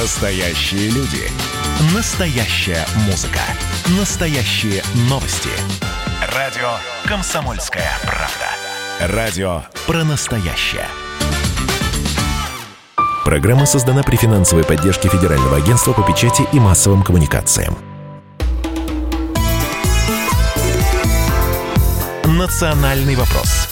Настоящие люди. Настоящая музыка. Настоящие новости. Радио «Комсомольская правда». Радио про настоящее. Программа создана при финансовой поддержке Федерального агентства по печати и массовым коммуникациям. «Национальный вопрос»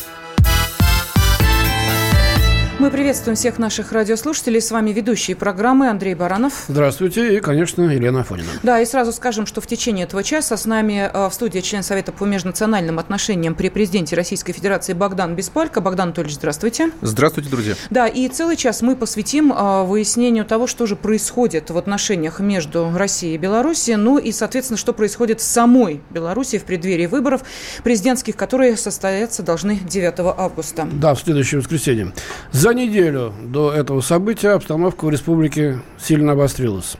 Мы приветствуем всех наших радиослушателей. С вами ведущие программы Андрей Баранов. Здравствуйте. И, конечно, Елена Афонина. Да, и сразу скажем, что в течение этого часа с нами э, в студии член Совета по межнациональным отношениям при президенте Российской Федерации Богдан Беспалько. Богдан Анатольевич, здравствуйте. Здравствуйте, друзья. Да, и целый час мы посвятим э, выяснению того, что же происходит в отношениях между Россией и Беларусью, ну и, соответственно, что происходит в самой Беларуси в преддверии выборов президентских, которые состоятся должны 9 августа. Да, в следующее воскресенье. За неделю до этого события обстановка в республике сильно обострилась.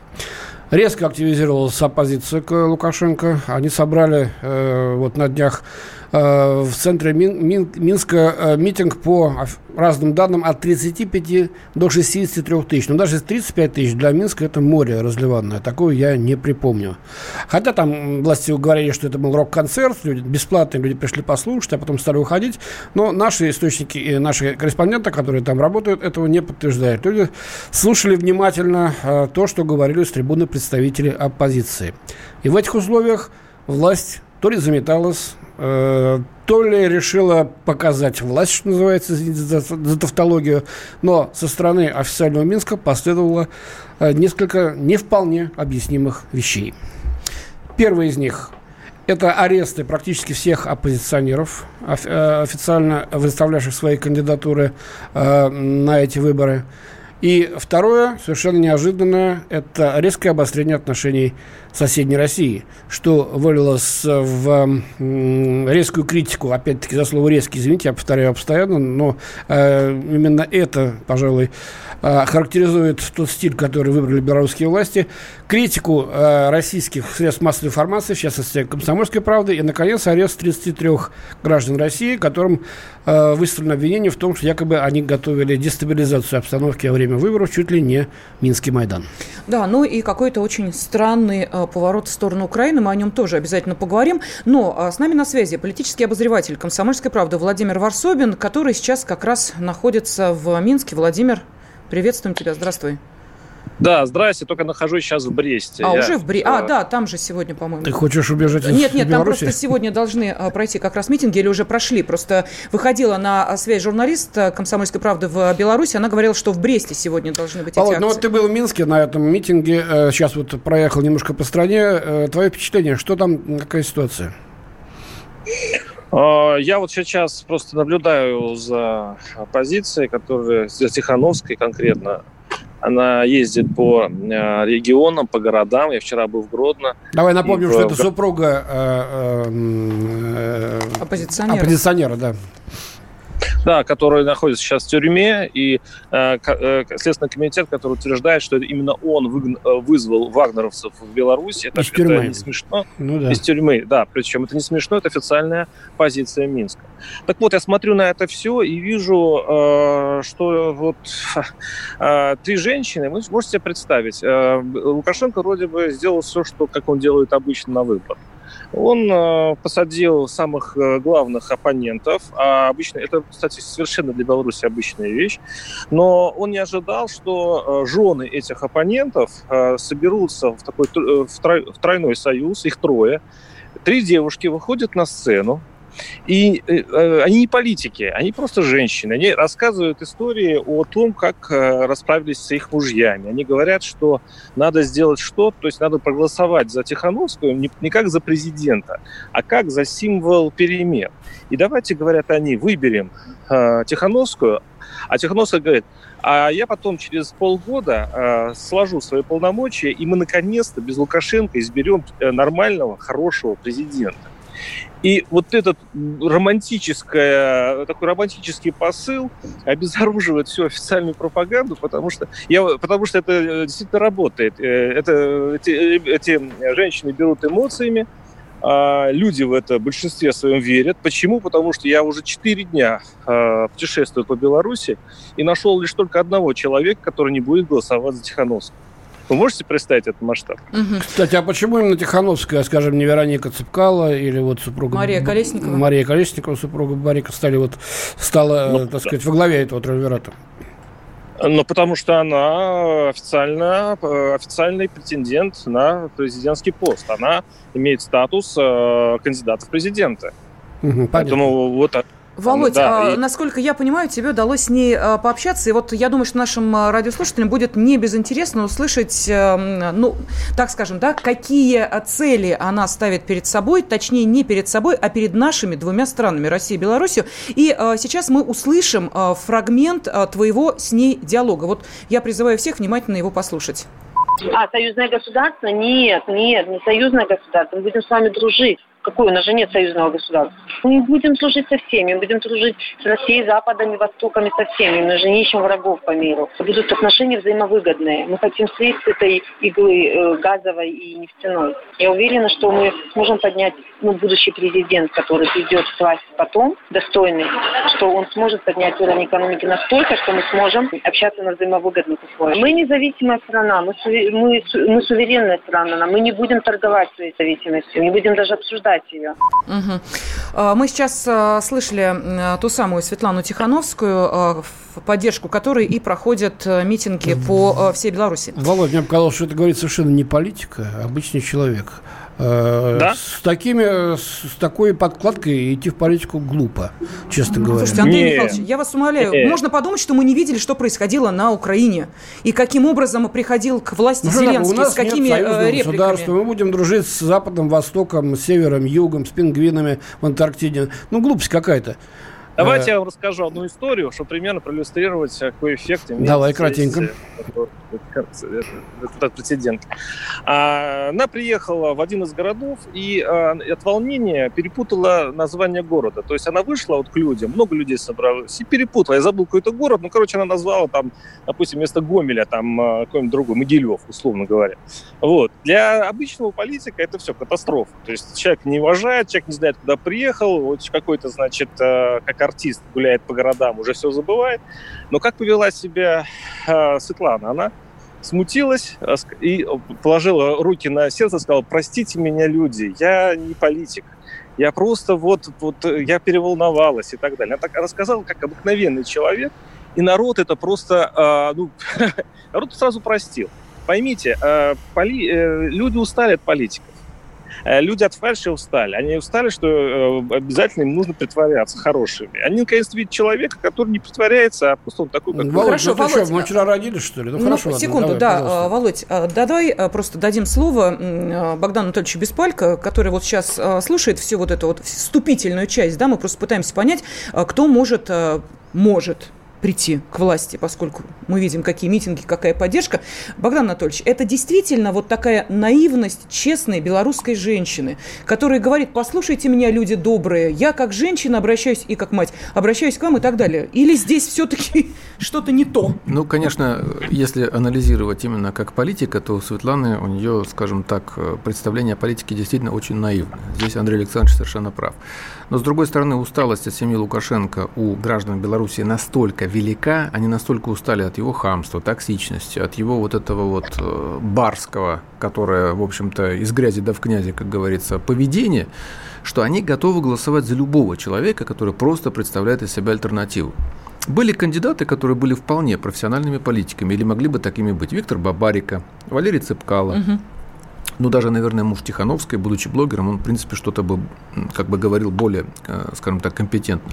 Резко активизировалась оппозиция к Лукашенко. Они собрали э, вот на днях в центре Мин, Мин, Минска э, митинг по разным данным от 35 до 63 тысяч. Но даже 35 тысяч для Минска это море разливанное. Такое я не припомню. Хотя там власти говорили, что это был рок-концерт, люди, бесплатные люди пришли послушать, а потом стали уходить. Но наши источники и наши корреспонденты, которые там работают, этого не подтверждают. Люди слушали внимательно э, то, что говорили с трибуны представители оппозиции. И в этих условиях власть то ли заметалась, э, то ли решила показать власть, что называется, извините за, за тавтологию, но со стороны официального Минска последовало э, несколько не вполне объяснимых вещей. Первый из них – это аресты практически всех оппозиционеров, э, официально выставлявших свои кандидатуры на эти выборы – и второе, совершенно неожиданное, это резкое обострение отношений соседней России, что вылилось в резкую критику, опять-таки за слово резкий, извините, я повторяю постоянно, но э, именно это, пожалуй, э, характеризует тот стиль, который выбрали белорусские власти, критику э, российских средств массовой информации, в частности, «Комсомольской правды», и, наконец, арест 33 граждан России, которым выставлено обвинение в том, что якобы они готовили дестабилизацию обстановки во время выборов, чуть ли не Минский Майдан. Да, ну и какой-то очень странный поворот в сторону Украины, мы о нем тоже обязательно поговорим, но э, с нами на связи политический обозреватель «Комсомольской правды» Владимир Варсобин, который сейчас как раз находится в Минске. Владимир, приветствуем тебя, здравствуй. Да, здрасте, только нахожусь сейчас в Бресте. А, я... уже в Бресте. А, да, там же сегодня, по-моему. Ты хочешь убежать из Нет, нет, там просто сегодня должны а, пройти как раз митинги или уже прошли. Просто выходила на связь журналист а, «Комсомольской правды» в Беларуси, она говорила, что в Бресте сегодня должны быть эти ну вот ты был в Минске на этом митинге, э, сейчас вот проехал немножко по стране. Э, твое впечатление, что там, какая ситуация? А, я вот сейчас просто наблюдаю за оппозицией, которая, за Тихановской конкретно, она ездит по э, регионам, по городам. Я вчера был в Гродно. Давай напомним, что это супруга э, э, э, оппозиционера. оппозиционера, да. Да, который находится сейчас в тюрьме, и э, э, Следственный комитет, который утверждает, что именно он вы, э, вызвал вагнеровцев в Беларусь. Это, из тюрьмы. это не смешно. Ну, да. Из тюрьмы, да. Причем это не смешно, это официальная позиция Минска. Так вот, я смотрю на это все и вижу, э, что вот э, три женщины, вы можете себе представить, э, Лукашенко вроде бы сделал все, что, как он делает обычно на выборах. Он э, посадил самых э, главных оппонентов. А обычно это, кстати, совершенно для Беларуси обычная вещь. Но он не ожидал, что э, жены этих оппонентов соберутся в такой в тройной союз, их трое. Три девушки выходят на сцену, и э, э, они не политики, они просто женщины. Они рассказывают истории о том, как э, расправились с их мужьями. Они говорят, что надо сделать что, то есть надо проголосовать за Тихановскую не, не как за президента, а как за символ перемен. И давайте, говорят они, выберем э, Тихановскую, а Тихановская говорит, а я потом через полгода э, сложу свои полномочия, и мы наконец-то без Лукашенко изберем э, нормального, хорошего президента. И вот этот романтическое, такой романтический посыл обезоруживает всю официальную пропаганду, потому что, я, потому что это э, действительно работает. Э, это, эти, эти женщины берут эмоциями, а люди в это в большинстве своем верят. Почему? Потому что я уже 4 дня э, путешествую по Беларуси и нашел лишь только одного человека, который не будет голосовать за Тихановского. Вы можете представить этот масштаб? Угу. Кстати, а почему именно Тихановская, скажем, не Вероника Цыпкала или вот супруга... Мария Колесникова. Мария Колесникова, супруга Барика, стали вот, стала, ну, так да. сказать, во главе этого триумвирата? Ну, потому что она официально, официальный претендент на президентский пост. Она имеет статус э, кандидата в президенты. Угу, Поэтому вот Володь, да, а, и... насколько я понимаю, тебе удалось с ней а, пообщаться, и вот я думаю, что нашим а, радиослушателям будет не безинтересно услышать, а, ну, так скажем, да, какие цели она ставит перед собой, точнее, не перед собой, а перед нашими двумя странами, Россией и Беларусью. И а, сейчас мы услышим а, фрагмент а, твоего с ней диалога. Вот я призываю всех внимательно его послушать. А, союзное государство? Нет, нет, не союзное государство. Мы будем с вами дружить. Какое? У нас же нет союзного государства. Мы будем служить со всеми, мы будем дружить с Россией, Западом и Востоком и со всеми. Мы же не ищем врагов по миру. Будут отношения взаимовыгодные. Мы хотим слезть с этой иглы э, газовой и нефтяной. Я уверена, что мы сможем поднять ну, будущий президент, который придет в власть потом, достойный, что он сможет поднять уровень экономики настолько, что мы сможем общаться на взаимовыгодных условиях. Мы независимая страна, мы, мы, мы суверенная страна, мы не будем торговать своей зависимостью, не будем даже обсуждать реализовать ее. Угу. Мы сейчас а, слышали ту самую Светлану Тихановскую, а, в поддержку которой и проходят митинги по всей Беларуси. Володя, мне показалось, что это говорит совершенно не политика, а обычный человек. Э, да? С, такими, с такой подкладкой идти в политику глупо, честно говоря. Слушайте, Андрей не. Михайлович, я вас умоляю, не. можно подумать, что мы не видели, что происходило на Украине, и каким образом приходил к власти ну, Зеленский, у нас с какими нет э, репликами. Мы будем дружить с Западом, Востоком, Севером, Югом, с пингвинами в Антарктиде. Ну, глупость какая-то. Давайте я вам расскажу одну историю, чтобы примерно проиллюстрировать, какой эффект имеет Давай, кратенько. Этот прецедент. А, она приехала в один из городов и а, от волнения перепутала название города. То есть она вышла вот к людям, много людей собралось, и перепутала. Я забыл какой-то город, ну, короче, она назвала там, допустим, вместо Гомеля там а, какой-нибудь другой, Могилев, условно говоря. Вот. Для обычного политика это все катастрофа. То есть человек не уважает, человек не знает, куда приехал, вот какой-то, значит, как артист гуляет по городам, уже все забывает. Но как повела себя Светлана? Она смутилась а, и положила руки на сердце, сказала, простите меня, люди, я не политик. Я просто вот, вот я переволновалась и так далее. Она так рассказала, как обыкновенный человек, и народ это просто, э, ну, народ сразу простил. Поймите, э, поли, э, люди устали от политиков. Э, люди от фальши устали. Они устали, что э, обязательно им нужно притворяться хорошими. Они наконец видят человека, который не притворяется, а просто он такой, как Володь, Хорошо, ну, Володь, что, мы вчера родились, что ли? Ну, ну хорошо, секунду, ладно, давай, да, пожалуйста. Володь, давай просто дадим слово Богдану Анатольевичу Беспалько, который вот сейчас слушает всю вот эту вот вступительную часть, да, мы просто пытаемся понять, кто может может прийти к власти, поскольку мы видим, какие митинги, какая поддержка. Богдан Анатольевич, это действительно вот такая наивность честной белорусской женщины, которая говорит, послушайте меня, люди добрые, я как женщина обращаюсь и как мать, обращаюсь к вам и так далее. Или здесь все-таки что-то не то? Ну, конечно, если анализировать именно как политика, то у Светланы, у нее, скажем так, представление о политике действительно очень наивное. Здесь Андрей Александрович совершенно прав. Но, с другой стороны, усталость от семьи Лукашенко у граждан Беларуси настолько велика, они настолько устали от его хамства, токсичности, от его вот этого вот э, барского, которое, в общем-то, из грязи да в князи, как говорится, поведения, что они готовы голосовать за любого человека, который просто представляет из себя альтернативу. Были кандидаты, которые были вполне профессиональными политиками или могли бы такими быть. Виктор Бабарика, Валерий Цепкало, угу ну, даже, наверное, муж Тихановской, будучи блогером, он, в принципе, что-то бы, как бы говорил более, э, скажем так, компетентно.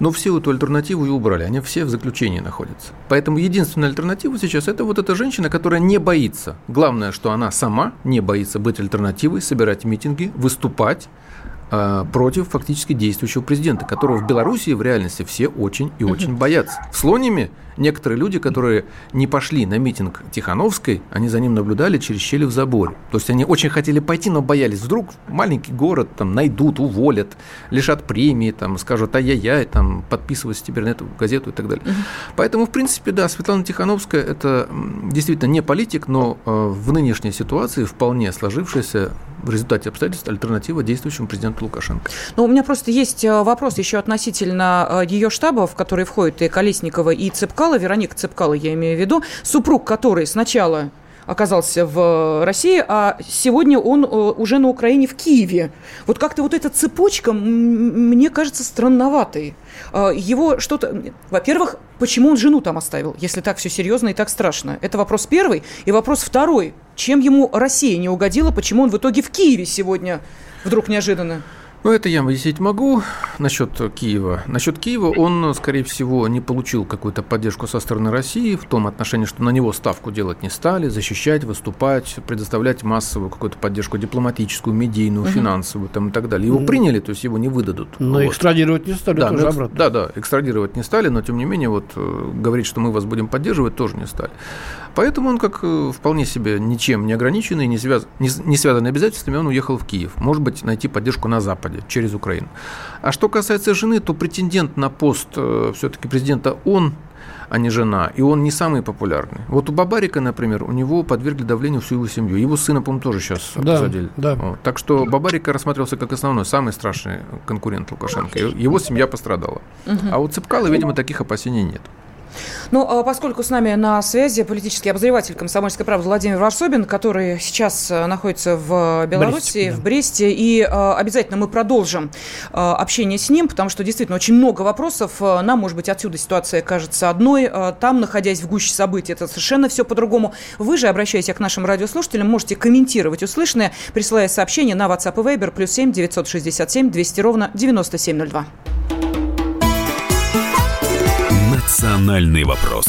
Но все эту альтернативу и убрали, они все в заключении находятся. Поэтому единственная альтернатива сейчас – это вот эта женщина, которая не боится. Главное, что она сама не боится быть альтернативой, собирать митинги, выступать, против фактически действующего президента, которого в Беларуси в реальности все очень и очень боятся. В Слониме некоторые люди, которые не пошли на митинг Тихановской, они за ним наблюдали через щели в заборе. То есть они очень хотели пойти, но боялись. Вдруг маленький город там найдут, уволят, лишат премии, там, скажут ай-яй-яй, там, подписывайся теперь на эту газету и так далее. Поэтому, в принципе, да, Светлана Тихановская – это действительно не политик, но э, в нынешней ситуации вполне сложившаяся в результате обстоятельств альтернатива действующему президенту Лукашенко. Ну, у меня просто есть э, вопрос еще относительно э, ее штаба, в который входят и Колесникова, и Цепка Цепкала, Вероника Цепкала, я имею в виду, супруг которой сначала оказался в России, а сегодня он уже на Украине в Киеве. Вот как-то вот эта цепочка мне кажется странноватой. Его что-то... Во-первых, почему он жену там оставил, если так все серьезно и так страшно? Это вопрос первый. И вопрос второй. Чем ему Россия не угодила, почему он в итоге в Киеве сегодня вдруг неожиданно? Ну, это я объяснить могу насчет Киева. Насчет Киева он, скорее всего, не получил какую-то поддержку со стороны России в том отношении, что на него ставку делать не стали, защищать, выступать, предоставлять массовую какую-то поддержку дипломатическую, медийную, угу. финансовую там, и так далее. Его приняли, то есть его не выдадут. Но вот. экстрадировать не стали да, тоже но, обратно. Да, да, экстрадировать не стали, но тем не менее вот э, говорить, что мы вас будем поддерживать, тоже не стали. Поэтому он как э, вполне себе ничем не ограниченный, не, связ... не, не связанный обязательствами, он уехал в Киев. Может быть, найти поддержку на Западе, через Украину. А что касается жены, то претендент на пост э, все-таки президента он, а не жена. И он не самый популярный. Вот у Бабарика, например, у него подвергли давлению всю его семью. Его сына, по-моему, тоже сейчас да, посадили. Да. Вот. Так что Бабарика рассматривался как основной, самый страшный конкурент Лукашенко. Его семья пострадала. Угу. А у Цыпкала, видимо, таких опасений нет. Ну, а поскольку с нами на связи политический обозреватель комсомольской правды Владимир Варсобин, который сейчас э, находится в Беларуси, Бресте, да. в Бресте, и э, обязательно мы продолжим э, общение с ним, потому что действительно очень много вопросов. Нам, может быть, отсюда ситуация кажется одной, там, находясь в гуще событий, это совершенно все по-другому. Вы же, обращаясь к нашим радиослушателям, можете комментировать услышанное, присылая сообщение на WhatsApp и Viber плюс 7 967 200 ровно 9702. Национальный вопрос.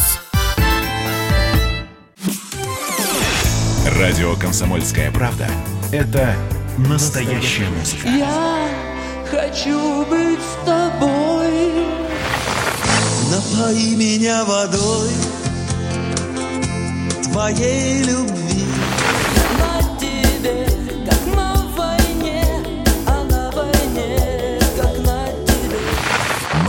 Радио «Комсомольская правда» — это настоящая музыка. Я хочу быть с тобой. Напои меня водой твоей любви.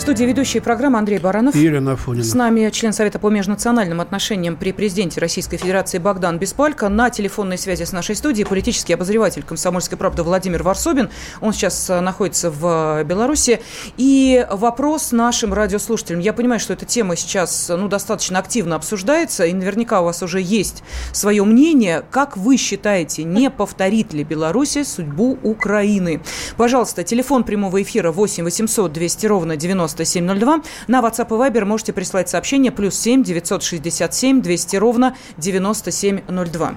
студии ведущий программы Андрей Баранов. И Елена Афонина. С нами член Совета по межнациональным отношениям при президенте Российской Федерации Богдан Беспалько. На телефонной связи с нашей студией политический обозреватель «Комсомольской правды» Владимир Варсобин. Он сейчас э, находится в Беларуси. И вопрос нашим радиослушателям. Я понимаю, что эта тема сейчас ну, достаточно активно обсуждается, и наверняка у вас уже есть свое мнение. Как вы считаете, не повторит ли Беларусь судьбу Украины? Пожалуйста, телефон прямого эфира 8 800 200 ровно 90 9702. На WhatsApp и Viber можете прислать сообщение плюс 7 967 200 ровно 9702.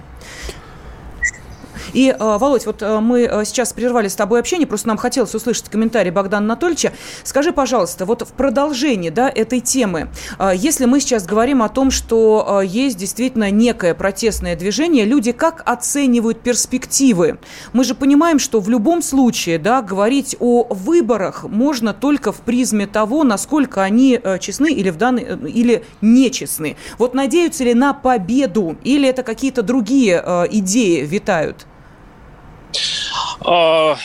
И, э, Володь, вот э, мы э, сейчас прервали с тобой общение, просто нам хотелось услышать комментарий Богдана Анатольевича. Скажи, пожалуйста, вот в продолжении да, этой темы, если мы сейчас говорим о том, что есть действительно некое протестное движение, люди как оценивают перспективы? Мы же понимаем, что в любом случае да, говорить о выборах можно только в призме того, насколько они честны или, в данный, или нечестны. Вот надеются ли на победу или это какие-то другие идеи витают? Uh,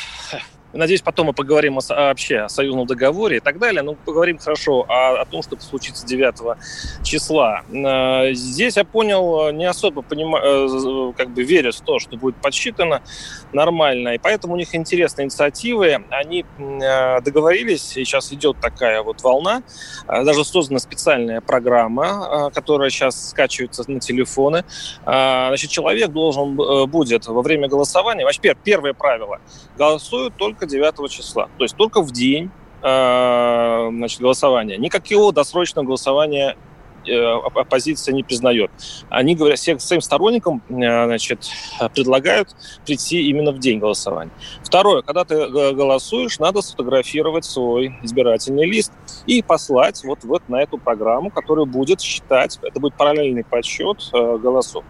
Надеюсь, потом мы поговорим о, вообще о союзном договоре и так далее. Но поговорим хорошо о, о том, что случится 9 числа. Э, здесь я понял, не особо понимаю, э, как бы верю в то, что будет подсчитано нормально. И поэтому у них интересные инициативы. Они э, договорились, и сейчас идет такая вот волна. Даже создана специальная программа, которая сейчас скачивается на телефоны. Значит, человек должен будет во время голосования... Вообще, первое правило. Голосуют только только 9 числа. То есть только в день э, значит, голосования. Никакого досрочного голосования э, оппозиция не признает. Они говорят, всем своим сторонникам э, значит, предлагают прийти именно в день голосования. Второе, когда ты голосуешь, надо сфотографировать свой избирательный лист и послать вот, вот на эту программу, которая будет считать, это будет параллельный подсчет голосов.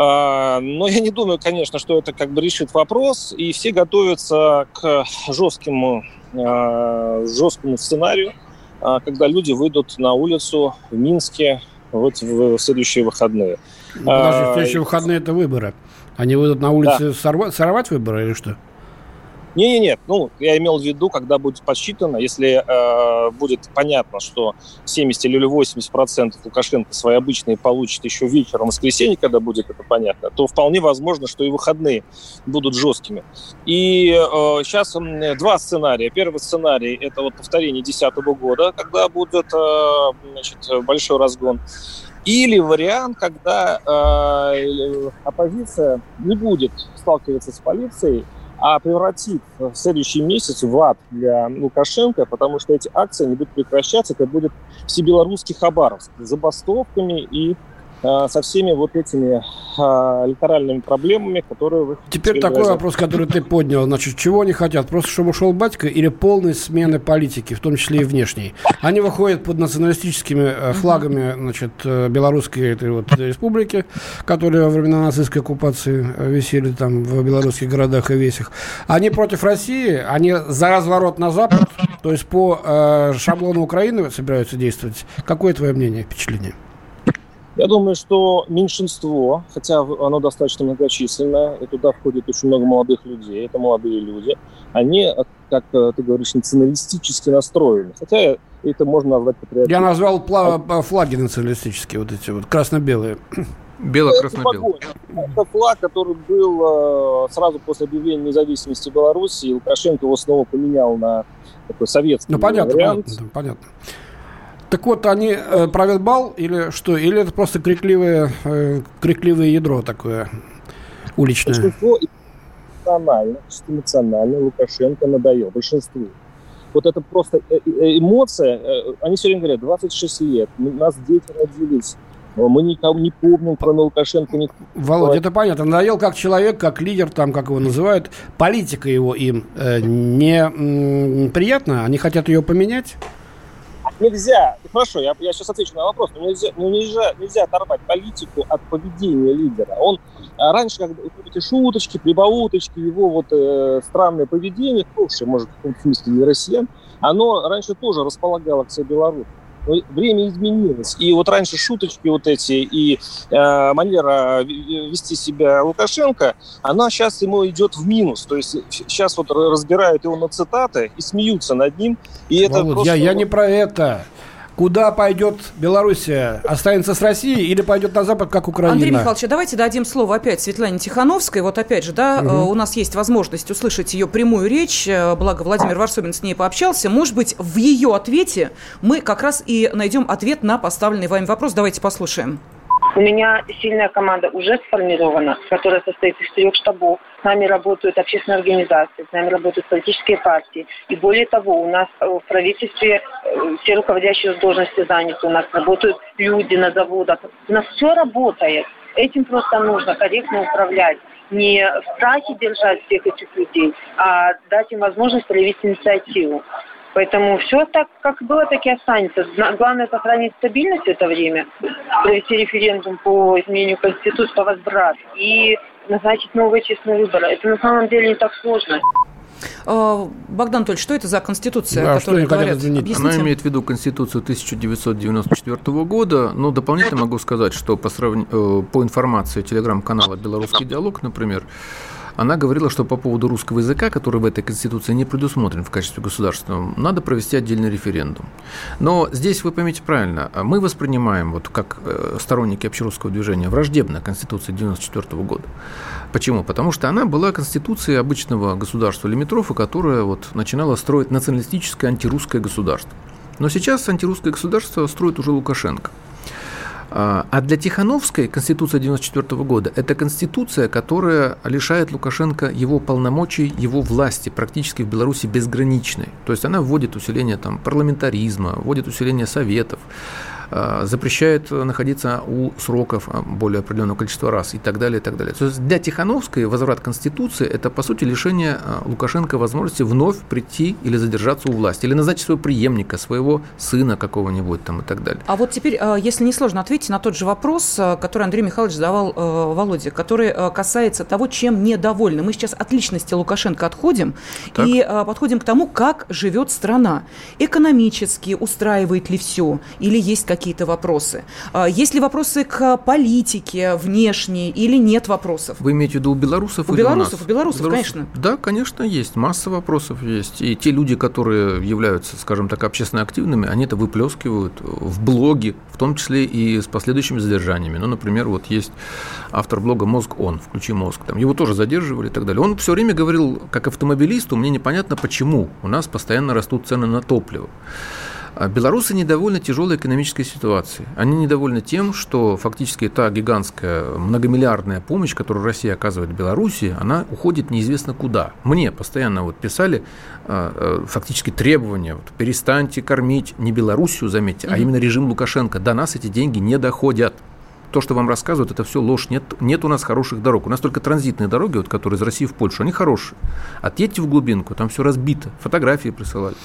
А, но я не думаю, конечно, что это как бы решит вопрос, и все готовятся к жесткому, а, жесткому сценарию, а, когда люди выйдут на улицу в Минске вот в следующие выходные. Подожди, в следующие выходные это выборы. Они выйдут на улице да. сорвать, сорвать выборы или что? Не-не-не, ну, я имел в виду, когда будет подсчитано, если э, будет понятно, что 70 или 80 процентов Лукашенко свои обычные получит еще вечером в воскресенье, когда будет это понятно, то вполне возможно, что и выходные будут жесткими. И э, сейчас два сценария. Первый сценарий – это вот повторение 2010 года, когда будет э, значит, большой разгон. Или вариант, когда э, оппозиция не будет сталкиваться с полицией, а превратит в следующий месяц в ад для Лукашенко, потому что эти акции не будут прекращаться, это будет всебелорусский Хабаровск забастовками и со всеми вот этими а, электоральными проблемами, которые вы... Теперь такой грозят. вопрос, который ты поднял. Значит, чего они хотят? Просто чтобы ушел батька или полной смены политики, в том числе и внешней? Они выходят под националистическими э, флагами значит, э, белорусской этой вот республики, которые во времена нацистской оккупации э, висели там в белорусских городах и весях. Они против России, они за разворот на Запад, то есть по э, шаблону Украины собираются действовать. Какое твое мнение, впечатление? Я думаю, что меньшинство, хотя оно достаточно многочисленное, и туда входит очень много молодых людей, это молодые люди, они, как э, ты говоришь, националистически настроены. Хотя это можно назвать патриотизмом. Я назвал пла- флаги националистические, вот эти вот, красно-белые. Бело-красно-белый. Это флаг, который был э, сразу после объявления независимости Беларуси, и Лукашенко его снова поменял на такой советский ну, понятно, вариант. Понятно, понятно. Так вот, они э, правят бал или что? Или это просто крикливое, э, крикливое ядро такое уличное? Большинство эмоционально, эмоционально Лукашенко надоел. Большинству. Вот это просто э, э, эмоция. Э, они все время говорят, 26 лет, у нас дети родились, мы никому не помним про Лукашенко. Не... Володя, это понятно. Надоел как человек, как лидер, там, как его называют. Политика его им э, не м, приятна? Они хотят ее поменять? Нельзя, хорошо, я, я сейчас отвечу на вопрос, но нельзя, ну, нельзя, нельзя оторвать политику от поведения лидера. Он а раньше, когда эти шуточки, прибауточки, его вот э, странное поведение, хорошее, может, в каком-то смысле не россиян, оно раньше тоже располагало к себе Беларусь время изменилось. И вот раньше шуточки вот эти и э, манера вести себя Лукашенко, она сейчас ему идет в минус. То есть сейчас вот разбирают его на цитаты и смеются над ним. И это Володь, просто... я, я не про это. Куда пойдет Белоруссия? Останется с Россией или пойдет на Запад, как Украина? Андрей Михайлович, а давайте дадим слово опять Светлане Тихановской. Вот опять же, да, угу. у нас есть возможность услышать ее прямую речь, э, благо Владимир Варсобин с ней пообщался. Может быть, в ее ответе мы как раз и найдем ответ на поставленный вами вопрос. Давайте послушаем. У меня сильная команда уже сформирована, которая состоит из трех штабов. С нами работают общественные организации, с нами работают политические партии. И более того, у нас э, в правительстве э, все руководящие должности заняты, у нас работают люди на заводах. У нас все работает. Этим просто нужно корректно управлять не в страхе держать всех этих людей, а дать им возможность проявить инициативу. Поэтому все так, как было, так и останется. Главное сохранить стабильность в это время, провести референдум по изменению Конституции, по возврату и назначить новые честные выборы. Это на самом деле не так сложно. А, Богдан Толь, что это за конституция, да, которую говорят? Объясните. Она имеет в виду конституцию 1994 года. Но дополнительно могу сказать, что по, сравн... Э, по информации телеграм-канала «Белорусский диалог», например, она говорила, что по поводу русского языка, который в этой Конституции не предусмотрен в качестве государственного, надо провести отдельный референдум. Но здесь вы поймите правильно, мы воспринимаем, вот как э, сторонники общерусского движения, враждебно Конституции 1994 года. Почему? Потому что она была Конституцией обычного государства лимитрофа, которое вот начинало строить националистическое антирусское государство. Но сейчас антирусское государство строит уже Лукашенко. А, а для Тихановской Конституция 1994 года – это Конституция, которая лишает Лукашенко его полномочий, его власти практически в Беларуси безграничной. То есть она вводит усиление там, парламентаризма, вводит усиление советов, Э, запрещает находиться у сроков э, более определенного количества раз и так далее, и так далее. То есть для Тихановской возврат Конституции – это, по сути, лишение э, Лукашенко возможности вновь прийти или задержаться у власти, или назначить своего преемника, своего сына какого-нибудь там и так далее. А вот теперь, если не сложно, ответьте на тот же вопрос, который Андрей Михайлович задавал Володе, который касается того, чем недовольны. Мы сейчас от личности Лукашенко отходим так. и подходим к тому, как живет страна. Экономически устраивает ли все, или есть какие какие-то вопросы? А, есть ли вопросы к политике внешней или нет вопросов? Вы имеете в виду у белорусов у или белорусов, у нас? У белорусов, белорусов, конечно. Да, конечно, есть. Масса вопросов есть. И те люди, которые являются, скажем так, общественно активными, они это выплескивают в блоге, в том числе и с последующими задержаниями. Ну, например, вот есть автор блога «Мозг он», «Включи мозг». Там его тоже задерживали и так далее. Он все время говорил, как автомобилисту, мне непонятно, почему у нас постоянно растут цены на топливо. А белорусы недовольны тяжелой экономической ситуацией. Они недовольны тем, что фактически та гигантская многомиллиардная помощь, которую Россия оказывает Беларуси, она уходит неизвестно куда. Мне постоянно вот писали а, а, фактически требования, вот, перестаньте кормить не Белоруссию, заметьте, mm-hmm. а именно режим Лукашенко. До нас эти деньги не доходят то, что вам рассказывают, это все ложь. Нет, нет у нас хороших дорог. У нас только транзитные дороги, вот, которые из России в Польшу, они хорошие. Отъедьте в глубинку, там все разбито. Фотографии присылали.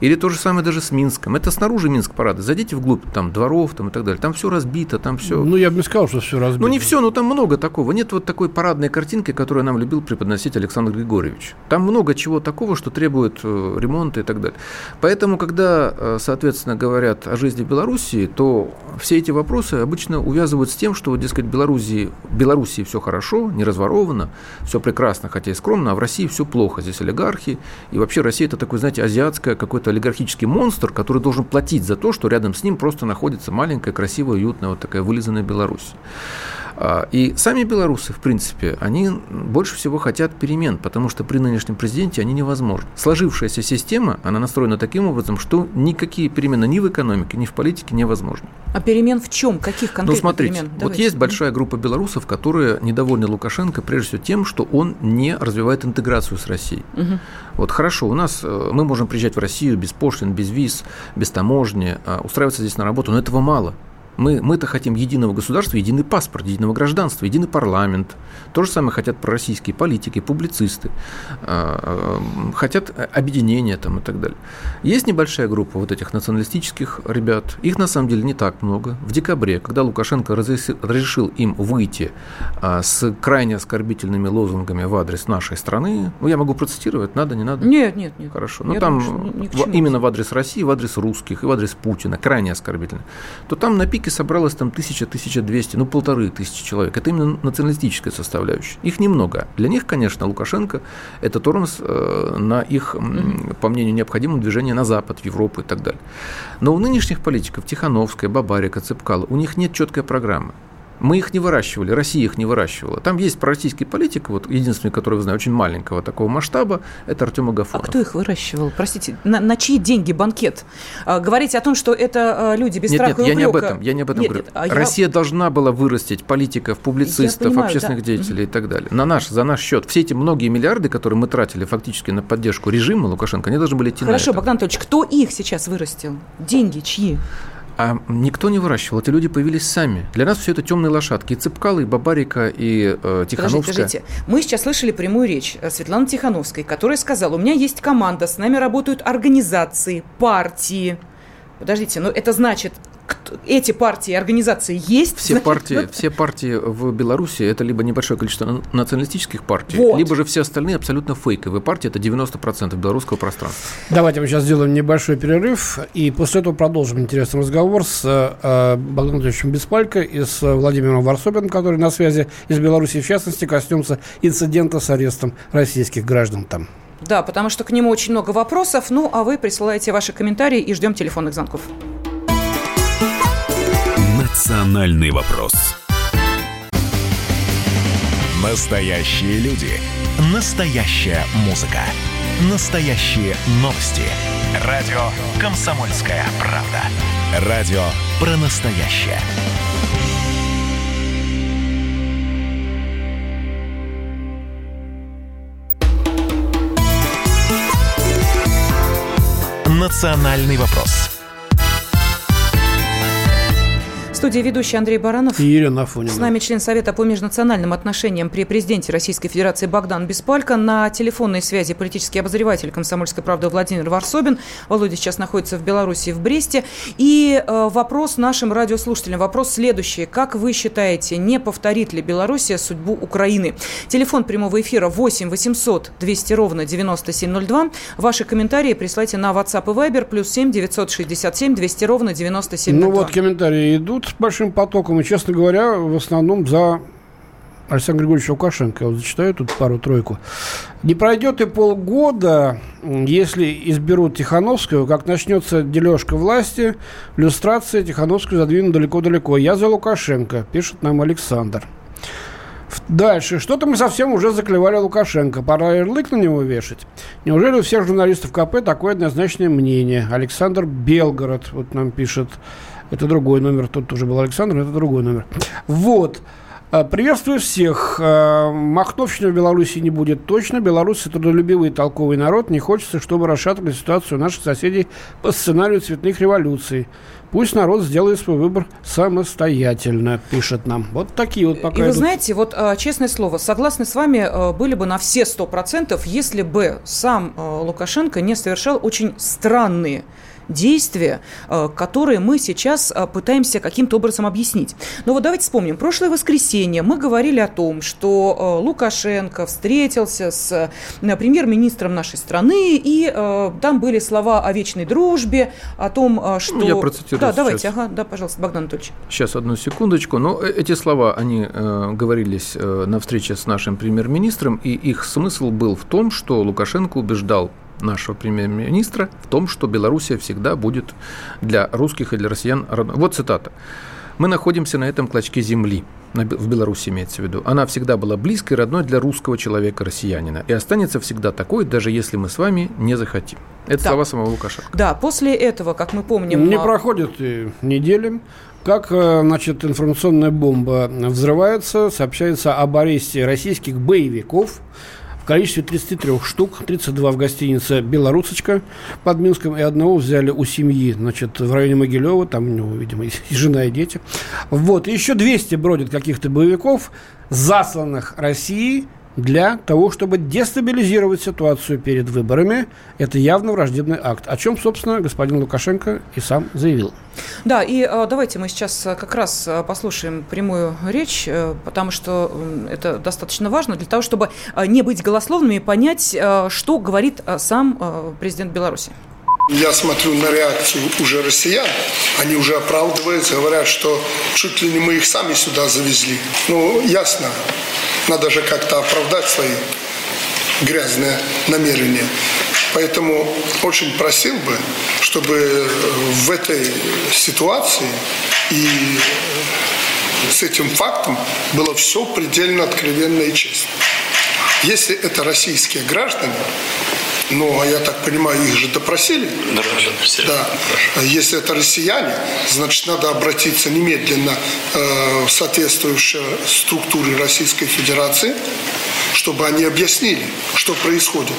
Или то же самое даже с Минском. Это снаружи Минск парады. Зайдите вглубь, там, дворов там, и так далее. Там все разбито, там все... Ну, я бы не сказал, что все разбито. Ну, не все, но там много такого. Нет вот такой парадной картинки, которую нам любил преподносить Александр Григорьевич. Там много чего такого, что требует э, ремонта и так далее. Поэтому, когда, э, соответственно, говорят о жизни Белоруссии, то все эти вопросы обычно увязывают с тем, что, дескать, в Белоруссии, Белоруссии все хорошо, не разворовано, все прекрасно, хотя и скромно, а в России все плохо. Здесь олигархи. И вообще Россия это такой, знаете, азиатское какое-то какой-то олигархический монстр, который должен платить за то, что рядом с ним просто находится маленькая, красивая, уютная, вот такая вылизанная Беларусь. А, и сами белорусы, в принципе, они больше всего хотят перемен, потому что при нынешнем президенте они невозможны. Сложившаяся система, она настроена таким образом, что никакие перемены ни в экономике, ни в политике невозможны. А перемен в чем? Каких конкретных Ну, смотрите, перемен? вот есть большая группа белорусов, которые недовольны Лукашенко прежде всего тем, что он не развивает интеграцию с Россией. Угу. Вот хорошо, у нас э, мы можем приезжать в Россию без пошлин, без виз, без таможни, а, устраиваться здесь на работу, но этого мало. Мы, мы-то хотим единого государства, единый паспорт, единого гражданства, единый парламент. То же самое хотят пророссийские политики, публицисты, а, а, хотят объединения там и так далее. Есть небольшая группа вот этих националистических ребят, их на самом деле не так много. В декабре, когда Лукашенко разрешил им выйти а, с крайне оскорбительными лозунгами в адрес нашей страны, ну, я могу процитировать, надо, не надо? Нет, нет, нет. Хорошо. Ну, там думаю, в, именно в адрес России, в адрес русских и в адрес Путина, крайне оскорбительно, то там на пике Америке собралось там 1000-1200, ну полторы тысячи человек. Это именно националистическая составляющая. Их немного. Для них, конечно, Лукашенко – это тормоз э, на их, по мнению необходимого движения на Запад, в Европу и так далее. Но у нынешних политиков Тихановская, Бабарика, Цепкала, у них нет четкой программы. Мы их не выращивали, Россия их не выращивала. Там есть пророссийский политик, вот единственный, который я знаю, очень маленького такого масштаба, это Артем Агафонов. А кто их выращивал? Простите, на, на чьи деньги банкет? А, говорите о том, что это а, люди без нет, страха нет, и я не об этом, я не об этом нет, говорю. Нет, а Россия я... должна была вырастить политиков, публицистов, понимаю, общественных да. деятелей и так далее. На наш, за наш счет. Все эти многие миллиарды, которые мы тратили фактически на поддержку режима Лукашенко, они должны были идти Хорошо, на это. Богдан Анатольевич, кто их сейчас вырастил? Деньги чьи? А никто не выращивал, эти люди появились сами. Для нас все это темные лошадки. И Цыпкалы, и Бабарика, и э, Тихановская. Подождите, подождите. Мы сейчас слышали прямую речь э, Светланы Тихановской, которая сказала, у меня есть команда, с нами работают организации, партии. Подождите, но это значит, эти партии организации есть. Все значит, партии, вот... все партии в Беларуси это либо небольшое количество националистических партий, вот. либо же все остальные абсолютно фейковые партии. Это 90% белорусского пространства. Давайте мы сейчас сделаем небольшой перерыв и после этого продолжим интересный разговор с э, Богданом Анатольевичем Беспалько и с Владимиром Варсобиным, который на связи из Беларуси, в частности, коснемся инцидента с арестом российских граждан там. Да, потому что к нему очень много вопросов. Ну, а вы присылаете ваши комментарии и ждем телефонных звонков. Национальный вопрос. Настоящие люди. Настоящая музыка. Настоящие новости. Радио «Комсомольская правда». Радио про настоящее. Национальный вопрос студии ведущий Андрей Баранов. И Елена Афонина. С нами член Совета по межнациональным отношениям при президенте Российской Федерации Богдан Беспалько. На телефонной связи политический обозреватель «Комсомольской правды» Владимир Варсобин. Володя сейчас находится в Беларуси, в Бресте. И э, вопрос нашим радиослушателям. Вопрос следующий. Как вы считаете, не повторит ли Белоруссия судьбу Украины? Телефон прямого эфира 8 800 200 ровно 9702. Ваши комментарии присылайте на WhatsApp и Viber плюс 7 967 200 ровно 9702. Ну вот комментарии идут с большим потоком. И, честно говоря, в основном за Александр Григорьевич Лукашенко. Я вот зачитаю тут пару-тройку. Не пройдет и полгода, если изберут Тихановскую, как начнется дележка власти, люстрация Тихановскую задвинут далеко-далеко. Я за Лукашенко, пишет нам Александр. Дальше. Что-то мы совсем уже заклевали Лукашенко. Пора ярлык на него вешать. Неужели у всех журналистов КП такое однозначное мнение? Александр Белгород вот нам пишет. Это другой номер. Тут уже был Александр, это другой номер. Вот. А, приветствую всех. А, Махновщины в Беларуси не будет точно. Белорусы трудолюбивый и толковый народ. Не хочется, чтобы расшатывали ситуацию наших соседей по сценарию цветных революций. Пусть народ сделает свой выбор самостоятельно, пишет нам. Вот такие вот пока И вы идут. знаете, вот а, честное слово, согласны с вами были бы на все сто процентов, если бы сам Лукашенко не совершал очень странные действия, э, которые мы сейчас э, пытаемся каким-то образом объяснить. Но вот давайте вспомним. Прошлое воскресенье мы говорили о том, что э, Лукашенко встретился с премьер-министром нашей страны, и там были слова о вечной дружбе, о том, что... Ну, я процитирую Да, сейчас. давайте, ага, да, пожалуйста, Богдан Анатольевич. Сейчас, одну секундочку. Но эти слова, они э, говорились э, на встрече с нашим премьер-министром, и их смысл был в том, что Лукашенко убеждал нашего премьер-министра в том, что Белоруссия всегда будет для русских и для россиян родной. Вот цитата. Мы находимся на этом клочке земли, в Беларуси имеется в виду. Она всегда была близкой, родной для русского человека, россиянина. И останется всегда такой, даже если мы с вами не захотим. Это Да. слова самого Лукашенко. Да, после этого, как мы помним... Не а, проходит и недели, как э, значит, информационная бомба взрывается, сообщается об аресте российских боевиков количестве 33 штук, 32 в гостинице «Белорусочка» под Минском, и одного взяли у семьи, значит, в районе Могилева, там у него, видимо, и жена, и дети. Вот, и еще 200 бродит каких-то боевиков, засланных Россией для того, чтобы дестабилизировать ситуацию перед выборами. Это явно враждебный акт, о чем, собственно, господин Лукашенко и сам заявил. Да, и э, давайте мы сейчас э, как раз э, послушаем прямую речь, потому что это достаточно важно для того, чтобы не быть голословными и понять, что говорит сам президент Беларуси. Я смотрю на реакцию уже россиян. Они уже оправдываются, говорят, что чуть ли не мы их сами сюда завезли. Ну, ясно. Надо же как-то оправдать свои грязные намерения. Поэтому очень просил бы, чтобы в этой ситуации и с этим фактом было все предельно откровенно и честно. Если это российские граждане, ну, а я так понимаю, их же допросили. Да. А Если это россияне, значит, надо обратиться немедленно э, в соответствующие структуры Российской Федерации, чтобы они объяснили, что происходит.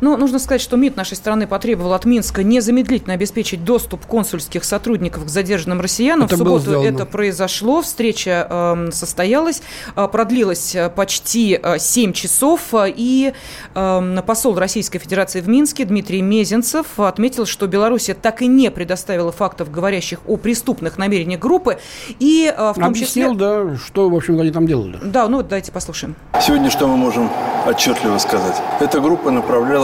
Но нужно сказать, что МИД нашей страны потребовал от Минска незамедлительно обеспечить доступ консульских сотрудников к задержанным россиянам. Это в субботу это произошло, встреча э, состоялась, э, продлилась э, почти э, 7 часов, э, и э, посол Российской Федерации в Минске Дмитрий Мезенцев отметил, что Беларусь так и не предоставила фактов, говорящих о преступных намерениях группы, и э, в том Объяснил, числе... да, что, в общем-то, они там делали. Да, ну вот давайте послушаем. Сегодня что мы можем отчетливо сказать? Эта группа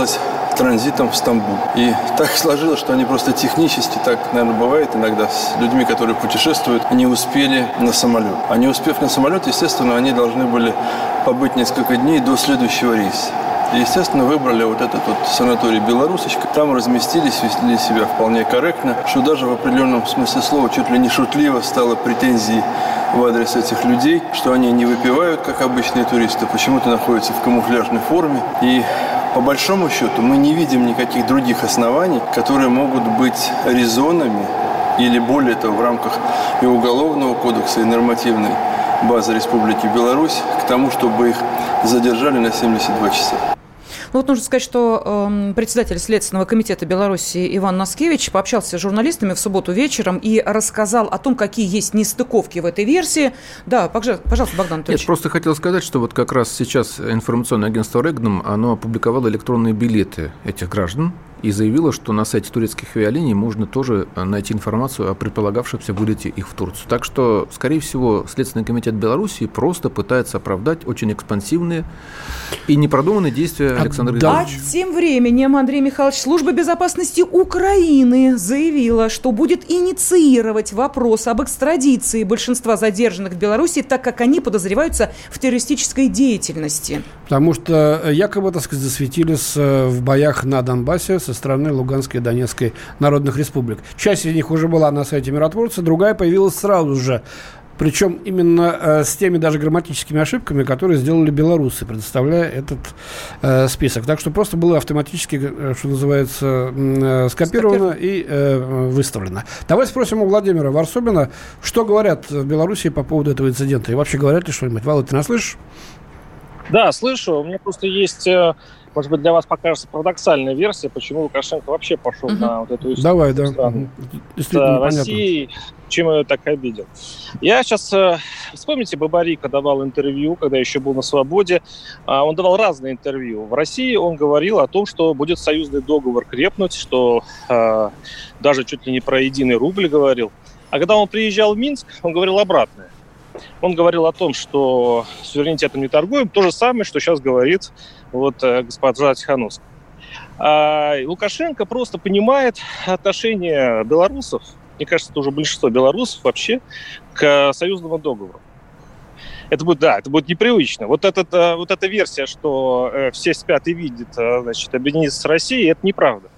направлялась транзитом в Стамбул. И так сложилось, что они просто технически, так, наверное, бывает иногда с людьми, которые путешествуют, не успели на самолет. А не успев на самолет, естественно, они должны были побыть несколько дней до следующего рейса. И, естественно, выбрали вот этот вот санаторий «Белорусочка». Там разместились, вели себя вполне корректно, что даже в определенном смысле слова чуть ли не шутливо стало претензией в адрес этих людей, что они не выпивают, как обычные туристы, почему-то находятся в камуфляжной форме. И по большому счету мы не видим никаких других оснований, которые могут быть резонами или более того в рамках и Уголовного кодекса, и нормативной базы Республики Беларусь к тому, чтобы их задержали на 72 часа. Ну вот нужно сказать, что э, председатель Следственного комитета Беларуси Иван Наскевич пообщался с журналистами в субботу вечером и рассказал о том, какие есть нестыковки в этой версии. Да, пожалуйста, Богдан Анатольевич. Нет, просто хотел сказать, что вот как раз сейчас информационное агентство «Регнум», оно опубликовало электронные билеты этих граждан, и заявила, что на сайте турецких авиалиний можно тоже э, найти информацию о предполагавшемся вылете их в Турцию. Так что, скорее всего, Следственный комитет Беларуси просто пытается оправдать очень экспансивные и непродуманные действия а, Александра да. Григорьевича. А тем временем, Андрей Михайлович, Служба безопасности Украины заявила, что будет инициировать вопрос об экстрадиции большинства задержанных в Беларуси, так как они подозреваются в террористической деятельности. Потому что э, якобы, так сказать, засветились э, в боях на Донбассе с со стороны Луганской и Донецкой народных республик. Часть из них уже была на сайте миротворца, другая появилась сразу же. Причем именно э, с теми даже грамматическими ошибками, которые сделали белорусы, предоставляя этот э, список. Так что просто было автоматически, э, что называется, э, скопировано и э, выставлено. Давай спросим у Владимира Варсобина, что говорят в Беларуси по поводу этого инцидента. И вообще говорят ли что-нибудь? Валла, ты нас слышишь? Да, слышу. У меня просто есть э, может быть, для вас покажется парадоксальная версия, почему Лукашенко вообще пошел угу. на вот эту историю. Давай, да. Страну. Действительно с Россией, чем ее так обидел. Я сейчас... Э, вспомните, Бабарика давал интервью, когда еще был на свободе. Э, он давал разные интервью. В России он говорил о том, что будет союзный договор крепнуть, что э, даже чуть ли не про единый рубль говорил. А когда он приезжал в Минск, он говорил обратное. Он говорил о том, что суверенитетом не торгуем. То же самое, что сейчас говорит вот э, госпожа Тихановская. А Лукашенко просто понимает отношение белорусов, мне кажется, это уже большинство белорусов вообще, к союзному договору. Это будет, да, это будет непривычно. Вот, этот, э, вот эта версия, что э, все спят и видят, значит, объединиться с Россией, это неправда.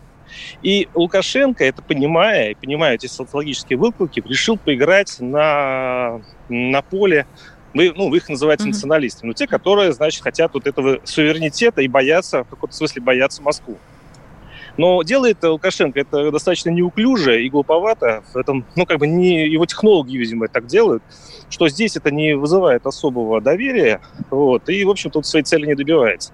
И Лукашенко, это понимая, и понимая эти социологические выкладки, решил поиграть на, на поле мы, ну, их называют mm-hmm. националистами, но те, которые, значит, хотят вот этого суверенитета и боятся, в каком-то смысле боятся Москву. Но делает Лукашенко это достаточно неуклюже и глуповато. В этом, ну, как бы не его технологи, видимо, так делают, что здесь это не вызывает особого доверия, вот, и, в общем, тут своей цели не добивается.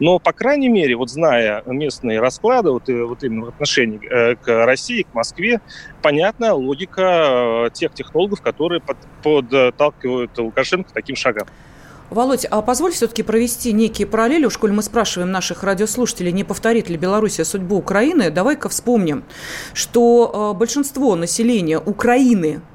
Но, по крайней мере, вот зная местные расклады, вот, вот именно в отношении э, к России, к Москве, понятна логика э, тех технологов, которые под, подталкивают Лукашенко к таким шагам. Володь, а позволь все-таки провести некие параллели, уж коль мы спрашиваем наших радиослушателей, не повторит ли Белоруссия судьбу Украины, давай-ка вспомним, что э, большинство населения Украины Э,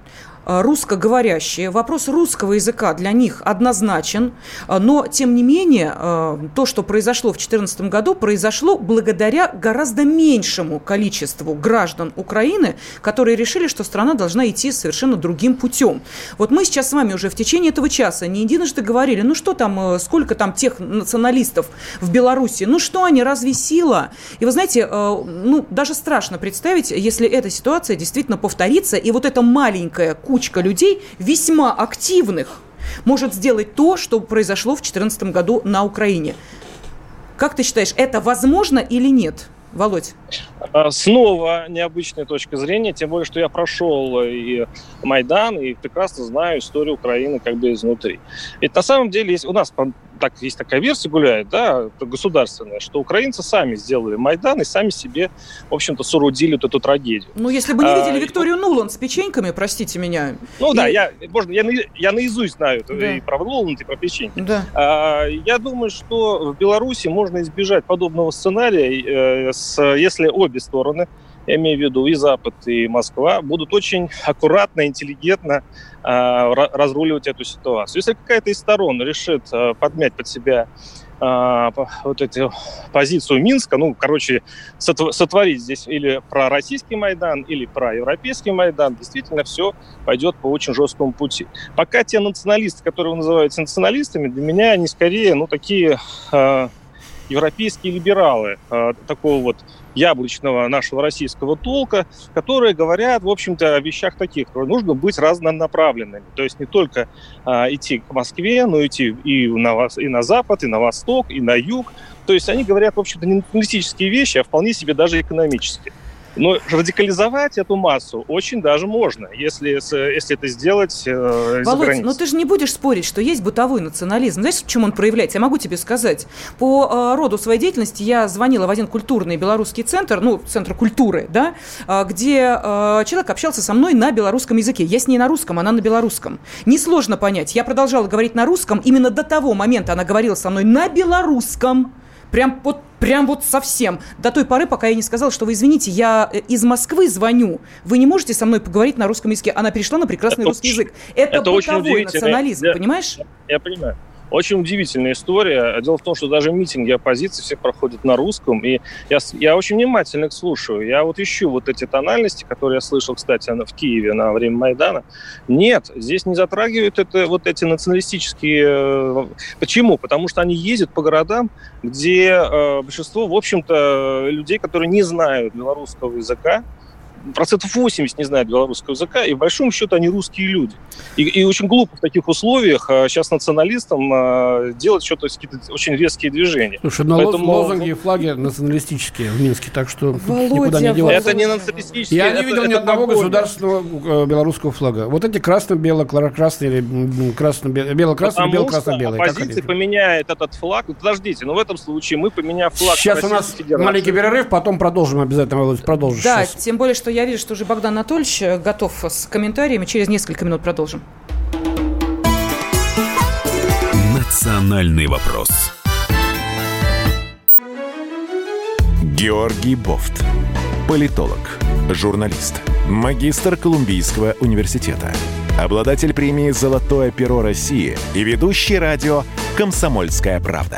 русскоговорящие. Вопрос русского языка для них однозначен, э, но, тем не менее, э, то, что произошло в 2014 году, произошло благодаря гораздо меньшему количеству граждан Украины, которые решили, что страна должна идти совершенно другим путем. Вот мы сейчас с вами уже в течение этого часа не единожды говорили, ну что там, сколько там тех националистов в Беларуси, ну что они, разве сила? И вы знаете, ну даже страшно представить, если эта ситуация действительно повторится, и вот эта маленькая куча кучка людей, весьма активных, может сделать то, что произошло в 2014 году на Украине. Как ты считаешь, это возможно или нет? Володь. А, снова необычная точка зрения, тем более, что я прошел и Майдан, и прекрасно знаю историю Украины как бы изнутри. Ведь на самом деле есть, у нас так, есть такая версия гуляет, да, государственная, что украинцы сами сделали Майдан и сами себе, в общем-то, соорудили вот эту трагедию. Ну, если бы не а, видели а, Викторию и... Нуланд с печеньками, простите меня. Ну и... да, я, можно, я, я наизусть знаю да. и про Нуланд, и про печеньки. Да. А, я думаю, что в Беларуси можно избежать подобного сценария, э, с, если обе стороны я имею в виду и Запад, и Москва, будут очень аккуратно, интеллигентно э, разруливать эту ситуацию. Если какая-то из сторон решит э, подмять под себя э, вот эту позицию Минска, ну, короче, сотворить здесь или про российский Майдан, или про европейский Майдан, действительно все пойдет по очень жесткому пути. Пока те националисты, которые вы называете националистами, для меня они скорее, ну, такие э, европейские либералы, э, такого вот яблочного нашего российского толка, которые говорят, в общем-то, о вещах таких. Нужно быть разнонаправленными. То есть не только а, идти к Москве, но идти и на, и на запад, и на восток, и на юг. То есть они говорят, в общем-то, не националистические вещи, а вполне себе даже экономические. Но радикализовать эту массу очень даже можно, если, если это сделать э, Володь, но ты же не будешь спорить, что есть бытовой национализм. Знаешь, в чем он проявляется? Я могу тебе сказать. По э, роду своей деятельности я звонила в один культурный белорусский центр, ну, центр культуры, да, э, где э, человек общался со мной на белорусском языке. Я с ней на русском, она на белорусском. Несложно понять. Я продолжала говорить на русском. Именно до того момента она говорила со мной на белорусском. Прям вот, прям вот совсем. До той поры, пока я не сказала, что вы извините, я э, из Москвы звоню. Вы не можете со мной поговорить на русском языке. Она перешла на прекрасный это русский язык. Это, это бытовой национализм, я, понимаешь? Я понимаю. Очень удивительная история. Дело в том, что даже митинги оппозиции все проходят на русском, и я, я очень внимательно их слушаю. Я вот ищу вот эти тональности, которые я слышал, кстати, в Киеве на время Майдана. Нет, здесь не затрагивают это, вот эти националистические... Э, почему? Потому что они ездят по городам, где э, большинство, в общем-то, людей, которые не знают белорусского языка, процентов 80 не знают белорусского языка, и в большом счету они русские люди. И, и очень глупо в таких условиях а, сейчас националистам а, делать что-то, какие-то очень резкие движения. Слушай, но Поэтому... лозунги и флаги националистические в Минске, так что Володя, никуда не деваться. Это не националистические. Я это, не видел это, ни одного государственного э, белорусского флага. Вот эти красно-бело-красные или красно-бело-красные, бело-красно-белые. Оппозиция поменяет этот флаг. подождите, но в этом случае мы, поменяв флаг Сейчас у нас Федерации. маленький перерыв, потом продолжим обязательно, Володь, продолжишь. Да, сейчас. тем более, что я вижу, что уже Богдан Анатольевич э, готов с комментариями. Через несколько минут продолжим. Национальный вопрос. Георгий Бофт. Политолог, журналист, магистр Колумбийского университета, обладатель премии «Золотое перо России» и ведущий радио «Комсомольская правда»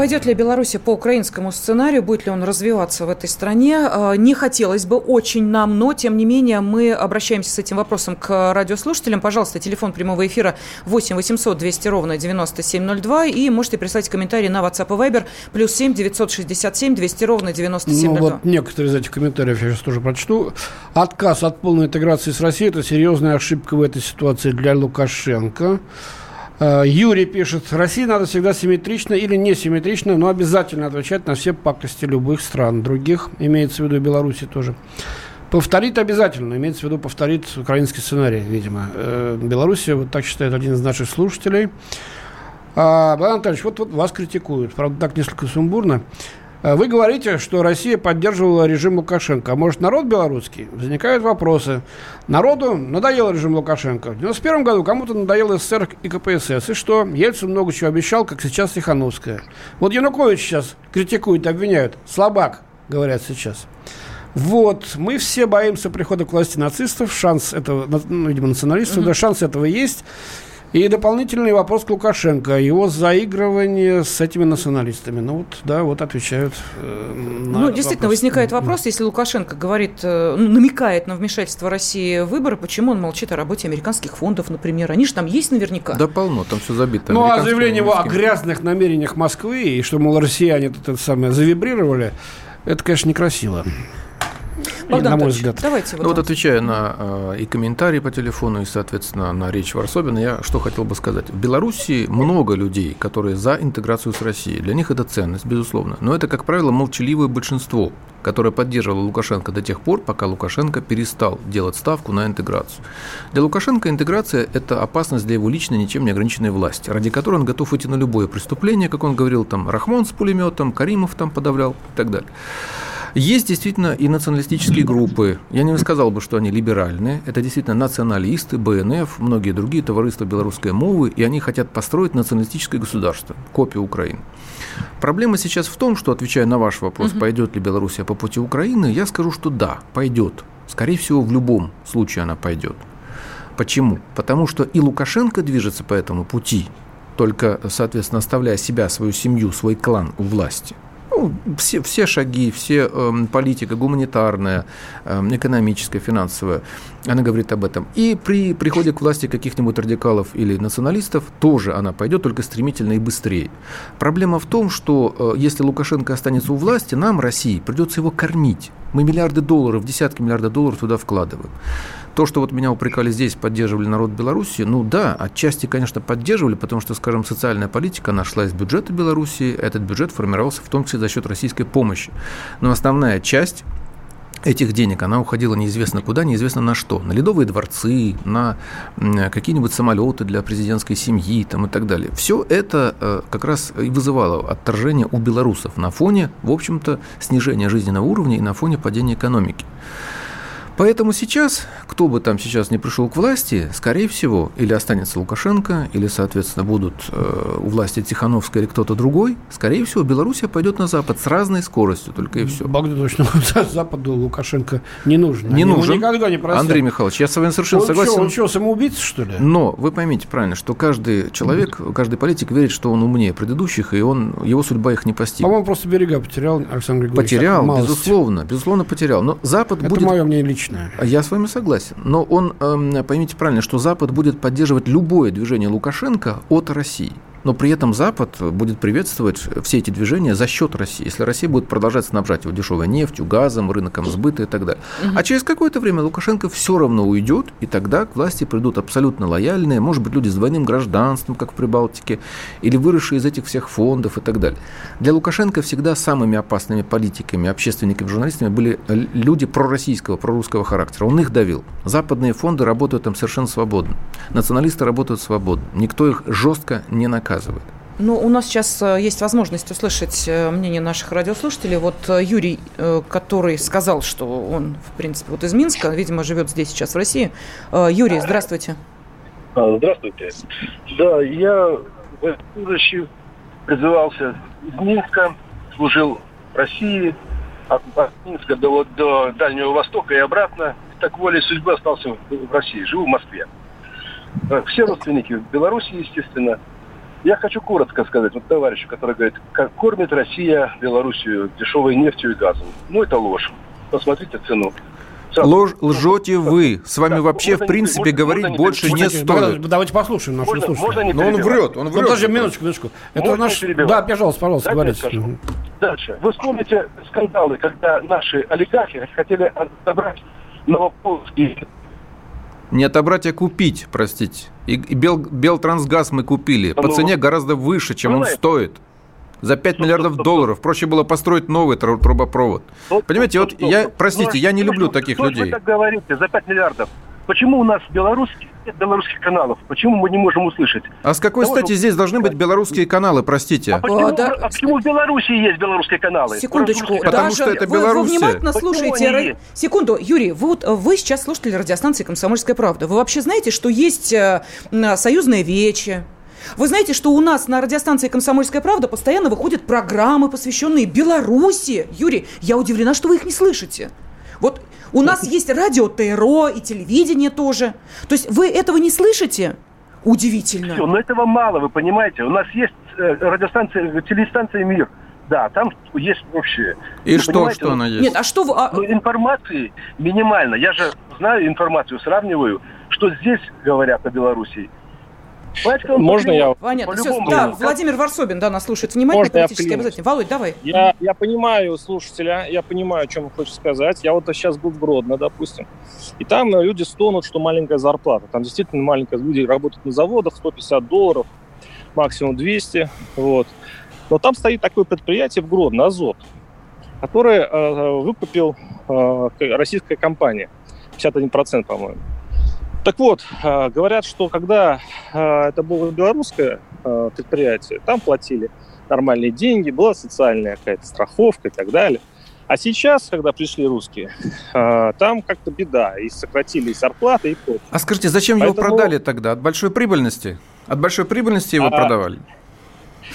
Пойдет ли Беларусь по украинскому сценарию, будет ли он развиваться в этой стране? А, не хотелось бы очень нам, но, тем не менее, мы обращаемся с этим вопросом к радиослушателям. Пожалуйста, телефон прямого эфира 8 800 200 ровно 9702 и можете прислать комментарии на WhatsApp и Viber плюс 7 967 200 ровно 9702. Ну, вот некоторые из этих комментариев я сейчас тоже прочту. Отказ от полной интеграции с Россией – это серьезная ошибка в этой ситуации для Лукашенко. Э, Юрий пишет, России надо всегда симметрично или несимметрично, но обязательно отвечать на все пакости любых стран, других, имеется в виду Беларуси тоже. Повторит обязательно, имеется в виду повторит украинский сценарий, видимо. Э, Беларусь, вот так считает один из наших слушателей. А, Богдан Анатольевич, вот, вот вас критикуют, правда, так несколько сумбурно. Э, вы говорите, что Россия поддерживала режим Лукашенко. А может, народ белорусский? Возникают вопросы. Народу надоел режим Лукашенко. В 91 году кому-то надоел СССР и КПСС. И что? Ельцин много чего обещал, как сейчас Тихановская. Вот Янукович сейчас критикуют, обвиняют. Слабак, говорят сейчас. Вот, мы все боимся прихода к власти нацистов. Шанс этого, ну, видимо, националистов, mm-hmm. да, шанс этого есть. И дополнительный вопрос к Лукашенко. Его заигрывание с этими националистами. Ну вот, да, вот отвечают э, на Ну, действительно, вопрос. возникает вопрос, если Лукашенко говорит, э, ну, намекает на вмешательство России в выборы, почему он молчит о работе американских фондов, например? Они же там есть наверняка. Да полно, там все забито. Ну, а заявление его о грязных намерениях Москвы, и что, мол, россияне тут это самое завибрировали, это, конечно, некрасиво. Богдан на мой взгляд. Давайте вот, ну, вот отвечая на э, и комментарии по телефону, и, соответственно, на речь Варсобина, я что хотел бы сказать. В Беларуси много людей, которые за интеграцию с Россией. Для них это ценность, безусловно. Но это, как правило, молчаливое большинство, которое поддерживало Лукашенко до тех пор, пока Лукашенко перестал делать ставку на интеграцию. Для Лукашенко интеграция – это опасность для его личной, ничем не ограниченной власти, ради которой он готов идти на любое преступление, как он говорил, там, Рахмон с пулеметом, Каримов там подавлял и так далее. Есть действительно и националистические группы. Я не сказал бы, что они либеральные. Это действительно националисты, БНФ, многие другие товариства белорусской мовы, и они хотят построить националистическое государство, копию Украины. Проблема сейчас в том, что, отвечая на ваш вопрос, угу. пойдет ли Белоруссия по пути Украины, я скажу, что да, пойдет. Скорее всего, в любом случае она пойдет. Почему? Потому что и Лукашенко движется по этому пути, только, соответственно, оставляя себя, свою семью, свой клан у власти – Ну, все, все шаги, все э, политика гуманитарная, э, экономическая, финансовая, она говорит об этом. И при приходе к власти каких-нибудь радикалов или националистов тоже она пойдет только стремительно и быстрее. Проблема в том, что э, если Лукашенко останется у власти, нам, России, придется его кормить. Мы миллиарды долларов, десятки миллиардов долларов туда вкладываем. То, что вот меня упрекали здесь, поддерживали народ Беларуси, ну да, отчасти, конечно, поддерживали, потому что, скажем, социальная политика, она шла из бюджета Беларуси, этот бюджет формировался в том числе за счет российской помощи. Но основная часть этих денег, она уходила неизвестно куда, неизвестно на что. На ледовые дворцы, на какие-нибудь самолеты для президентской семьи там, и так далее. Все это э, как раз и вызывало отторжение у белорусов на фоне, в общем-то, снижения жизненного уровня и на фоне падения экономики. Поэтому сейчас, кто бы там сейчас не пришел к власти, скорее всего, или останется Лукашенко, или, соответственно, будут э, у власти Тихановская или кто-то другой, скорее всего, Белоруссия пойдет на Запад с разной скоростью, только и все. Богдан точно Западу Лукашенко не нужен. Не нужен. никогда не простят. Андрей Михайлович, я с вами совершенно он согласен. Что, он что, самоубийца, что ли? Но вы поймите правильно, что каждый человек, каждый политик верит, что он умнее предыдущих, и он, его судьба их не постигнет. По-моему, просто берега потерял Александр Григорьевич. Потерял, безусловно, безусловно потерял. Но Запад Это будет... мое мнение личное. Я с вами согласен. Но он, эм, поймите правильно, что Запад будет поддерживать любое движение Лукашенко от России. Но при этом Запад будет приветствовать все эти движения за счет России. Если Россия будет продолжать снабжать его дешевой нефтью, газом, рынком сбыта и так далее. Угу. А через какое-то время Лукашенко все равно уйдет, и тогда к власти придут абсолютно лояльные, может быть, люди с двойным гражданством, как в Прибалтике, или выросшие из этих всех фондов и так далее. Для Лукашенко всегда самыми опасными политиками, общественниками, журналистами были люди пророссийского, прорусского характера. Он их давил. Западные фонды работают там совершенно свободно. Националисты работают свободно. Никто их жестко не наказывает наказывает. Ну, у нас сейчас э, есть возможность услышать э, мнение наших радиослушателей. Вот э, Юрий, который сказал, что он, в принципе, вот из Минска, видимо, живет здесь сейчас, в России. Юрий, здравствуйте. А, здравствуйте. Да, я в будущем призывался из Минска, служил в России, от, от Минска до, до Дальнего Востока и обратно. Так волей судьбы остался в России, живу в Москве. Все родственники в Беларуси, естественно. Я хочу коротко сказать, вот товарищу, который говорит, как кормит Россия Белоруссию дешевой нефтью и газом. Ну, это ложь. Посмотрите цену. Ложь, лжете вы. С вами да, вообще, в принципе, можно, говорить можно больше не, не стоит. Давайте послушаем нашего можно, слушателя. Можно Но он врет, он врет. Подожди, минуточку, минуточку. Это можно наш... Да, пожалуйста, пожалуйста, говорите. Дальше. Вы вспомните скандалы, когда наши олигархи хотели отобрать Новополоцкий не отобрать, а купить, простите. И Бел, Белтрансгаз мы купили по ну, цене гораздо выше, чем он стоит. За 5 стоп, миллиардов долларов. Проще было построить новый трубопровод. Понимаете, вот я, простите, я не люблю таких людей. Вы так говорите, за 5 миллиардов. Почему у нас белорусских нет белорусских каналов? Почему мы не можем услышать? А с какой Того, стати здесь должны быть белорусские каналы, простите? А почему, а, да. а почему в Беларуси есть белорусские каналы? Секундочку, потому даже что это Беларусь. Вы, вы внимательно слушаете. Секунду, Юрий, вы, вот, вы сейчас слушатели радиостанции «Комсомольская правда». Вы вообще знаете, что есть э, союзная вече, вы знаете, что у нас на радиостанции «Комсомольская правда» постоянно выходят программы, посвященные Беларуси. Юрий, я удивлена, что вы их не слышите. Вот у нас есть радио ТРО и телевидение тоже. То есть вы этого не слышите? Удивительно. Все, но этого мало, вы понимаете. У нас есть э, радиостанция, телестанция «Мир». Да, там есть общее. И вы что, что она есть? Нет, а что вы... А... Ну, информации минимально. Я же знаю информацию, сравниваю, что здесь говорят о Белоруссии можно я? Понятно. Все, да, Владимир Варсобин, да, нас слушает внимательно, Можно политически обязательно. Володь, давай. Я, я понимаю слушателя, я понимаю, о чем он хочет сказать. Я вот сейчас был в Гродно, допустим, и там люди стонут, что маленькая зарплата. Там действительно маленькая, люди работают на заводах, 150 долларов, максимум 200, вот. Но там стоит такое предприятие в Гродно, Азот, которое э, выкупил э, российская компания, 51%, по-моему. Так вот, э, говорят, что когда э, это было белорусское э, предприятие, там платили нормальные деньги, была социальная какая-то страховка и так далее. А сейчас, когда пришли русские, там как-то беда, и сократили зарплаты, и прочее. А скажите, зачем Поэтому... его продали тогда? От большой прибыльности? От большой прибыльности его а... продавали?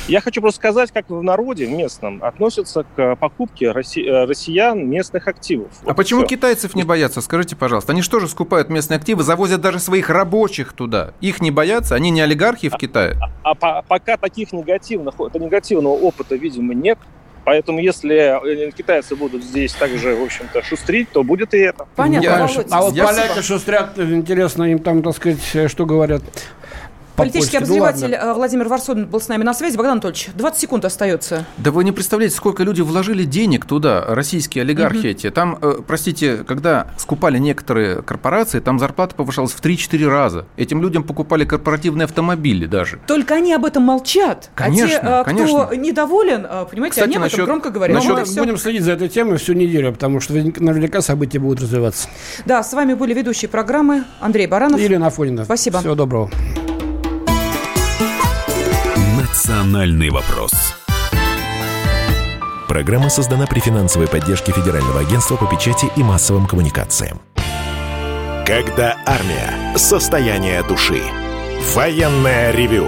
Я хочу просто сказать, как в народе местном относятся к покупке э, россиян местных активов. Вот а почему все. китайцев не боятся? Скажите, пожалуйста. Они что же скупают местные активы, завозят даже своих рабочих туда? Их не боятся? Они не олигархи в Китае? А, а, а пока таких негативных, негативного опыта, видимо, нет, Поэтому если э, китайцы будут здесь также, в общем-то, шустрить, то будет и это. Понятно. Я- а вот поляки шустрят, интересно им там, так сказать, что говорят. Политический. Ну, обозреватель э, Владимир Варсобин был с нами на связи. Богдан Анатольевич, 20 секунд остается. Да вы не представляете, сколько люди вложили денег туда, российские олигархи эти. Там, э, простите, когда скупали некоторые корпорации, там зарплата повышалась в 3-4 раза. Этим людям покупали корпоративные автомобили даже. Только они об этом молчат. Конечно, а те, э, кто конечно. недоволен, э, понимаете, Кстати, они об этом насчет- громко говорят. Но Вот мы и всё. будем следить за этой темой всю неделю, потому что наверняка события будут развиваться. Да, с вами были ведущие программы Андрей Баранов. Елена Афонина. Спасибо. Всего доброго. «Национальный вопрос». Программа создана при финансовой поддержке Федерального агентства по печати и массовым коммуникациям. Когда армия. Состояние души. Военное ревю.